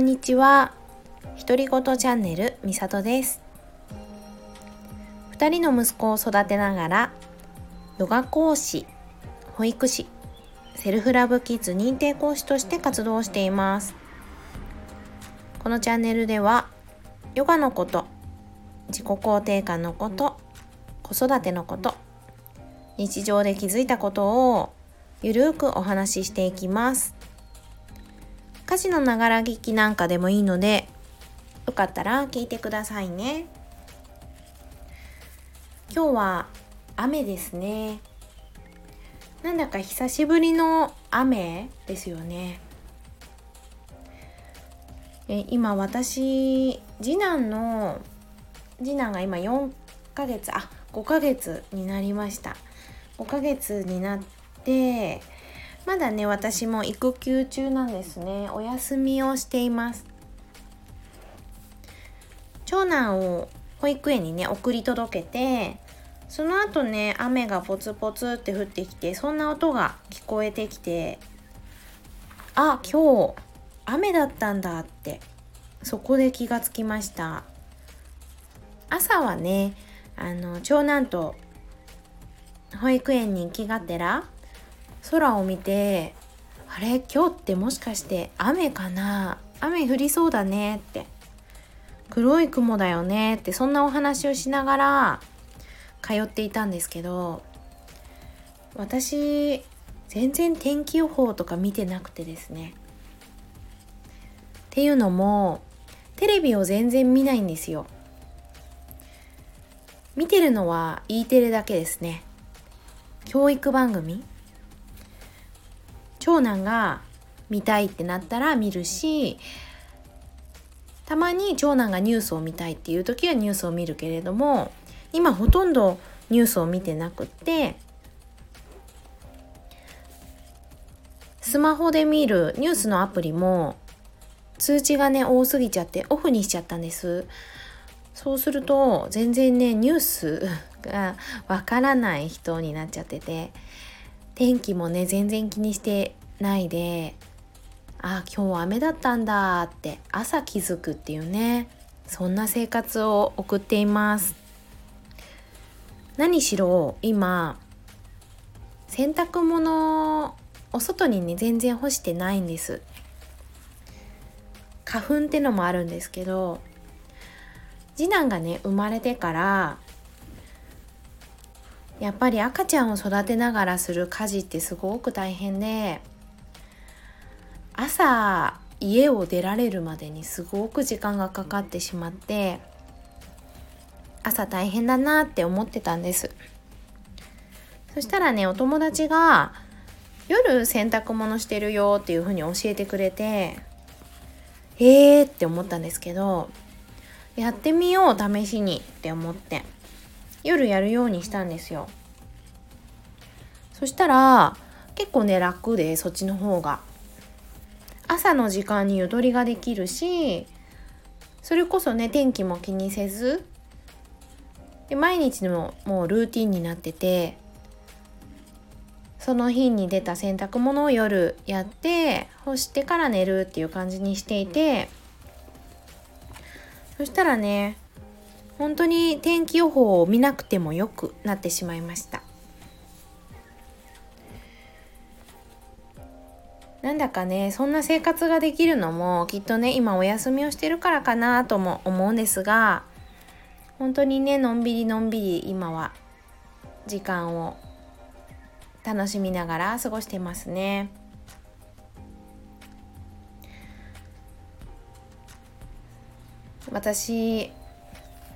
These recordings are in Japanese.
んにちは。独り言チャンネルみさとです。2人の息子を育てながらヨガ講師保育士セルフラブキッズ認定講師として活動しています。このチャンネルではヨガのこと自己肯定感のこと子育てのこと日常で気づいたことをゆるーくお話ししていきます。家事のながら聞きなんかでもいいのでよかったら聞いてくださいね。今日は雨ですね。なんだか久しぶりの雨ですよね。え今私次男の次男が今4ヶ月あ5ヶ月になりました。5ヶ月になってまだね私も育休中なんですね。お休みをしています。長男を保育園にね送り届けてその後ね雨がポツポツって降ってきてそんな音が聞こえてきてあ今日雨だったんだってそこで気がつきました。朝はねあの長男と保育園に行きがてら空を見てあれ？今日ってもしかして雨かな？雨降りそうだねって。黒い雲だよねってそんなお話をしながら通っていたんですけど私全然天気予報とか見てなくてですね。っていうのもテレビを全然見ないんですよ。見てるのは E テレだけですね。教育番組長男が見たいってなったら見るしたまに長男がニュースを見たいっていう時はニュースを見るけれども今ほとんどニュースを見てなくってスマホで見るニュースのアプリも通知がね多すぎちゃってオフにしちゃったんです。そうすると全然ねニュースがわからない人になっちゃってて。天気もね全然気にしてないであ今日は雨だったんだって朝気づくっていうねそんな生活を送っています。何しろ今洗濯物お外にね全然干してないんです。花粉ってのもあるんですけど次男がね生まれてからやっぱり赤ちゃんを育てながらする家事ってすごく大変で朝家を出られるまでにすごく時間がかかってしまって朝大変だなって思ってたんです。そしたらねお友達が夜洗濯物してるよっていう風に教えてくれてえーって思ったんですけどやってみよう試しにって思って。夜やるようにしたんですよ。そしたら結構ね楽でそっちの方が。朝の時間にゆとりができるしそれこそね天気も気にせずで毎日のもうルーティンになっててその日に出た洗濯物を夜やって干してから寝るっていう感じにしていてそしたらね本当に天気予報を見なくてもよくなってしまいましたなんだかねそんな生活ができるのもきっとね今お休みをしてるからかなとも思うんですが本当にねのんびりのんびり今は時間を楽しみながら過ごしてますね。私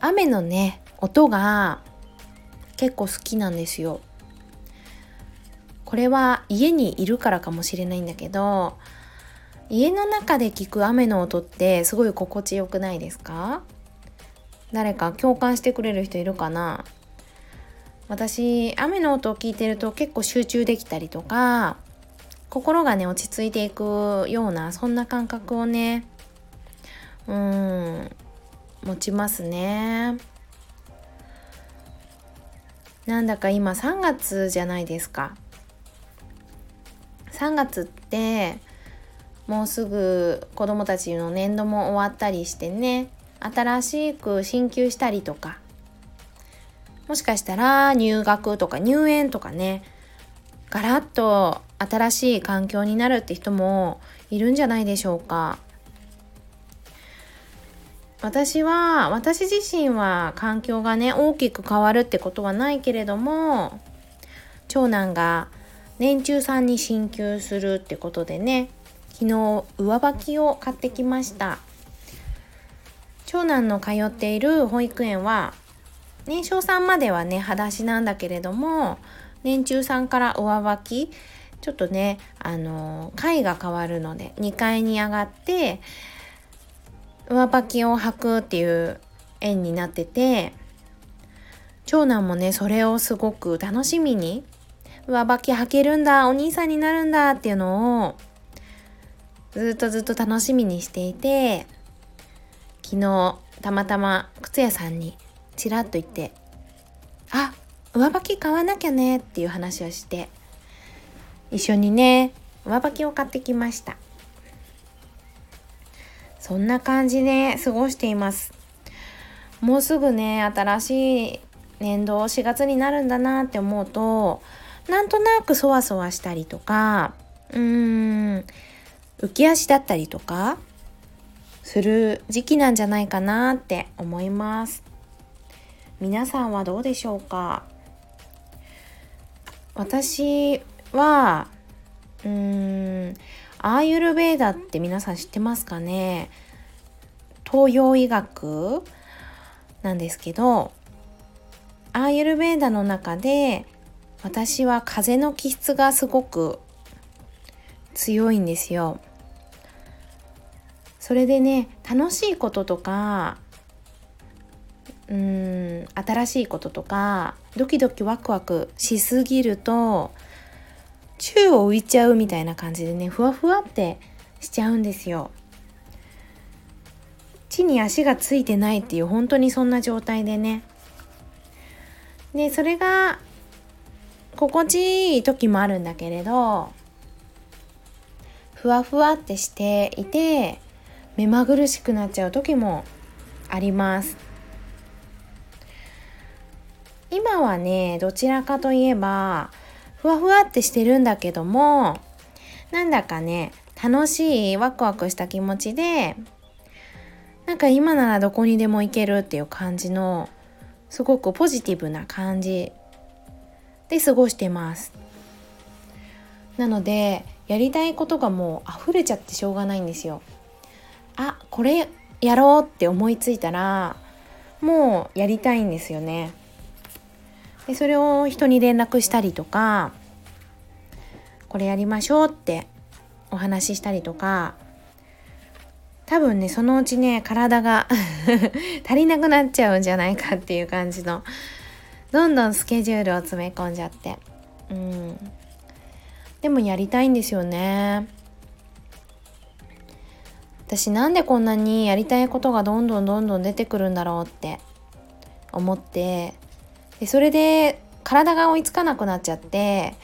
雨のね音が結構好きなんですよ。これは家にいるからかもしれないんだけど家の中で聞く雨の音ってすごい心地よくないですか？誰か共感してくれる人いるかな？私雨の音を聞いてると結構集中できたりとか心がね落ち着いていくようなそんな感覚をねうん持ちますねなんだか今3月じゃないですか3月ってもうすぐ子どもたちの年度も終わったりしてね新しく進級したりとかもしかしたら入学とか入園とかねガラッと新しい環境になるって人もいるんじゃないでしょうか。私は私自身は環境がね大きく変わるってことはないけれども長男が年中さんに進級するってことでね昨日上履きを買ってきました。長男の通っている保育園は年少さんまではね裸足なんだけれども年中さんから上履きちょっとねあの階が変わるので2階に上がって上履きを履くっていう縁になってて長男もねそれをすごく楽しみに。上履き履けるんだお兄さんになるんだっていうのをずっとずっと楽しみにしていて昨日たまたま靴屋さんに。ちらっと言って「あ上履き買わなきゃね」っていう話をして一緒にね上履きを買ってきました。そんな感じで過ごしています。もうすぐね新しい年度4月になるんだなって思うとなんとなくそわそわしたりとかうーん浮き足だったりとかする時期なんじゃないかなって思います。皆さんはどうでしょうか？私はうーんアーユルベーダって皆さん知ってますかね？東洋医学なんですけどアーユルベーダの中で私は風邪の気質がすごく強いんですよ。それでね楽しいこととかうーん新しいこととかドキドキワクワクしすぎると宙を浮いちゃうみたいな感じでねふわふわってしちゃうんですよ。地に足がついてないっていう本当にそんな状態でね。でそれが心地いい時もあるんだけれどふわふわってしていて目まぐるしくなっちゃう時もあります今はねどちらかといえばふわふわってしてるんだけどもなんだかね楽しいワクワクした気持ちでなんか今ならどこにでも行けるっていう感じのすごくポジティブな感じで過ごしてます。なのでやりたいことがもう溢れちゃってしょうがないんですよ。あこれやろうって思いついたらもうやりたいんですよね。でそれを人に連絡したりとかこれやりましょうってお話ししたりとか多分ねそのうちね体が 足りなくなっちゃうんじゃないかっていう感じのどんどんスケジュールを詰め込んじゃって。うん。でもやりたいんですよね。私なんでこんなにやりたいことがどんどんどんどん出てくるんだろうって思ってでそれで体が追いつかなくなっちゃって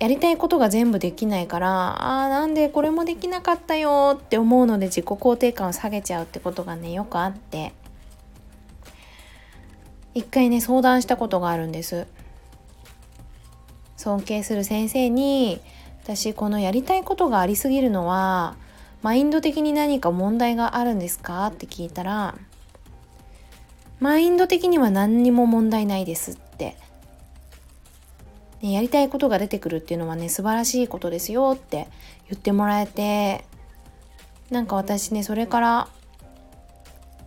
やりたいことが全部できないからあーなんでこれもできなかったよって思うので自己肯定感を下げちゃうってことがねよくあって。一回ね相談したことがあるんです。尊敬する先生に私このやりたいことがありすぎるのはマインド的に何か問題があるんですかって聞いたらマインド的には何にも問題ないですって。ね、やりたいことが出てくるっていうのはね素晴らしいことですよって言ってもらえてなんか私ねそれから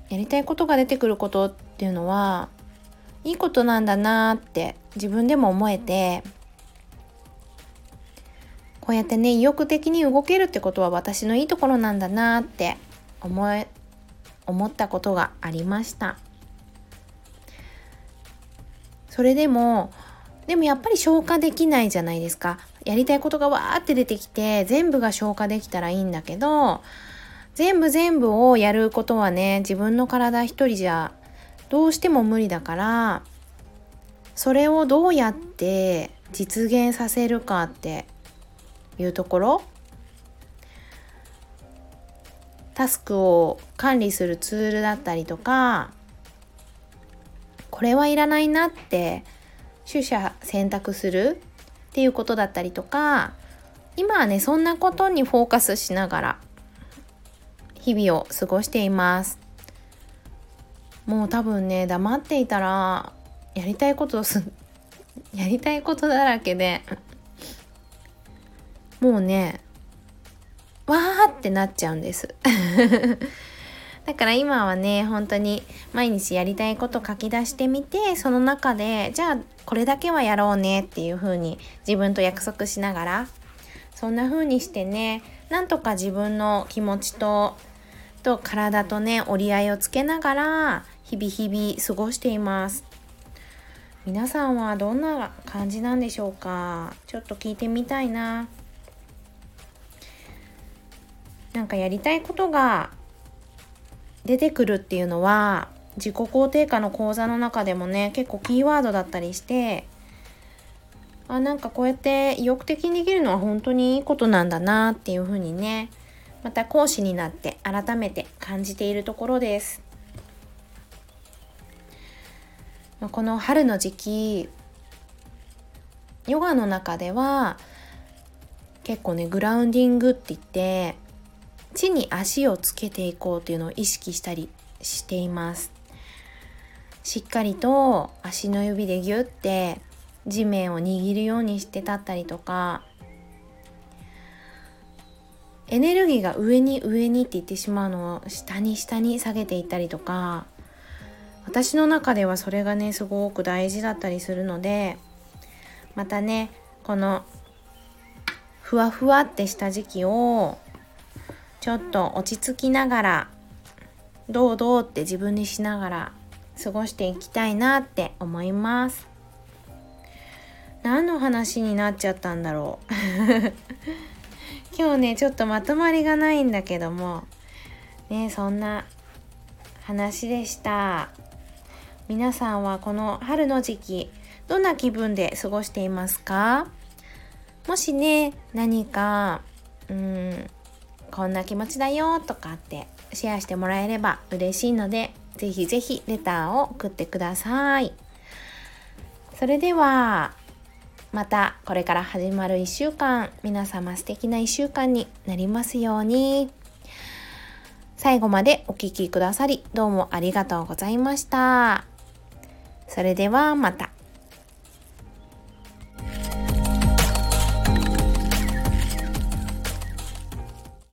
やりたいことが出てくることっていうのはいいことなんだなって自分でも思えてこうやってね意欲的に動けるってことは私のいいところなんだなって思え思ったことがありました。それでもでもやっぱり消化できないじゃないですか。やりたいことがわーって出てきて全部が消化できたらいいんだけど全部全部をやることはね自分の体一人じゃどうしても無理だからそれをどうやって実現させるかっていうところ。タスクを管理するツールだったりとかこれはいらないなって取捨選択するっていうことだったりとか今はねそんなことにフォーカスしながら日々を過ごしています。もう多分ね黙っていたらやりたいことす やりたいことだらけでもうねわーってなっちゃうんです。だから今はね本当に毎日やりたいこと書き出してみてその中でじゃあこれだけはやろうねっていう風に自分と約束しながらそんな風にしてねなんとか自分の気持ちとと体とね折り合いをつけながら日々日々過ごしています。皆さんはどんな感じなんでしょうか？ちょっと聞いてみたいな。なんかやりたいことが出てくるっていうのは自己肯定感の講座の中でもね結構キーワードだったりしてあなんかこうやって意欲的にできるのは本当にいいことなんだなっていうふうにねまた講師になって改めて感じているところです。この春の時期ヨガの中では結構ねグラウンディングって言って地に足をつけていこうというのを意識したりしています。しっかりと足の指でギュッて地面を握るようにして立ったりとかエネルギーが上に上にって言ってしまうのを下に下に下げていったりとか私の中ではそれがねすごく大事だったりするのでまたねこのふわふわってした時期をちょっと落ち着きながらどうどうって自分にしながら過ごしていきたいなって思います。何の話になっちゃったんだろう。今日ねちょっとまとまりがないんだけどもねそんな話でした。皆さんはこの春の時期どんな気分で過ごしていますか？もしね何かうんこんな気持ちだよとかってシェアしてもらえれば嬉しいのでぜひぜひレターを送ってください。それではまたこれから始まる1週間皆様素敵な1週間になりますように。最後までお聴きくださりどうもありがとうございました。それではまた。